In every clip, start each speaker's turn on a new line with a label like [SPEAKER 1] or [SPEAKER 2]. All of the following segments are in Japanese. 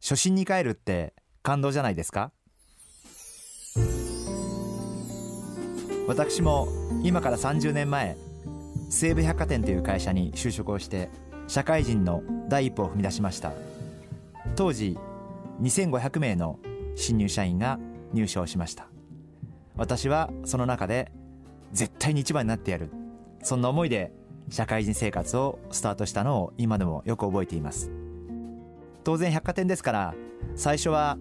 [SPEAKER 1] 初心に帰るって感動じゃないですか？私も今から30年前西武百貨店という会社に就職をして社会人の第一歩を踏み出しました。当時2500名の新入社員が入社をしました。私はその中で絶対に一番になってやる。そんな思いで社会人生活をスタートしたのを今でもよく覚えています。当然百貨店ですから最初は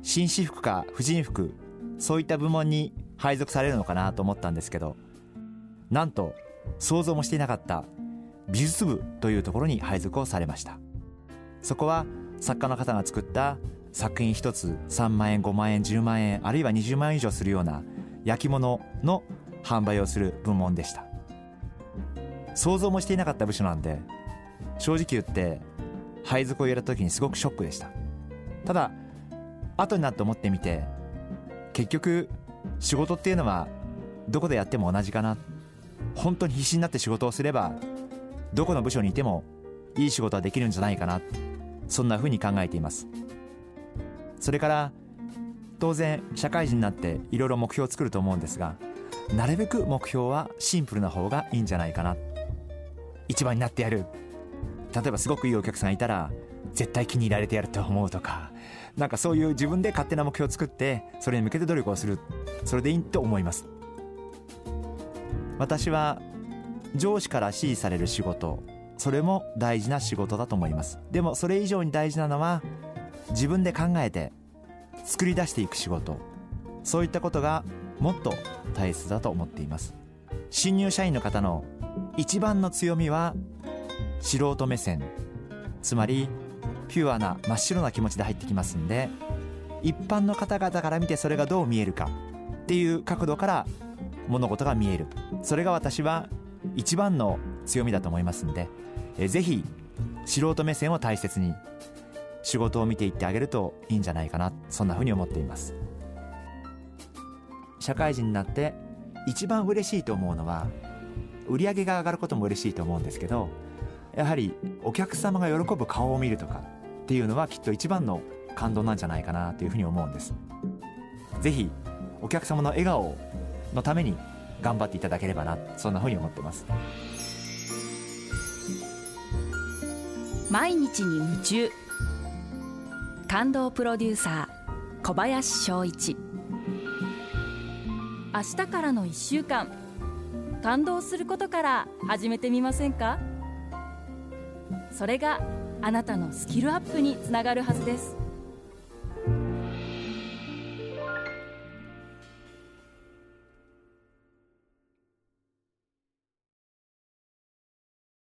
[SPEAKER 1] 紳士服か婦人服そういった部門に配属されるのかなと思ったんですけどなんと想像もしていなかった美術部というところに配属をされました。そこは作家の方が作った作品一つ3万円5万円10万円あるいは20万円以上するような焼き物の販売をする部門でした。想像もしていなかった部署なんで正直言って配属を入れた時にすごくショックでした。ただ後になって思ってみて結局仕事っていうのはどこでやっても同じかな。本当に必死になって仕事をすればどこの部署にいてもいい仕事はできるんじゃないかな。そんなふうに考えています。それから当然社会人になっていろいろ目標を作ると思うんですがなるべく目標はシンプルな方がいいんじゃないかな。一番になってやる。例えばすごくいいお客さんいたら絶対気に入られてやると思うとかなんかそういう自分で勝手な目標を作ってそれに向けて努力をするそれでいいと思います。私は上司から指示される仕事それも大事な仕事だと思います。でもそれ以上に大事なのは自分で考えて作り出していく仕事。そういったことがもっと大切だと思っています。新入社員の方の一番の強みは素人目線。つまりピュアな真っ白な気持ちで入ってきますんで一般の方々から見てそれがどう見えるかっていう角度から物事が見える。それが私は一番の強みだと思いますんでえぜひ素人目線を大切に仕事を見ていってあげるといいんじゃないかなそんなふうに思っています。社会人になって一番嬉しいと思うのは売り上げが上がることも嬉しいと思うんですけどやはりお客様が喜ぶ顔を見るとかっていうのはきっと一番の感動なんじゃないかなというふうに思うんです。ぜひお客様の笑顔のために頑張っていただければなそんなふうに思ってます。
[SPEAKER 2] 毎日に夢中。感動プロデューサー小林翔一。明日からの1週間感動することから始めてみませんか？それがあなたのスキルアップにつながるはずです。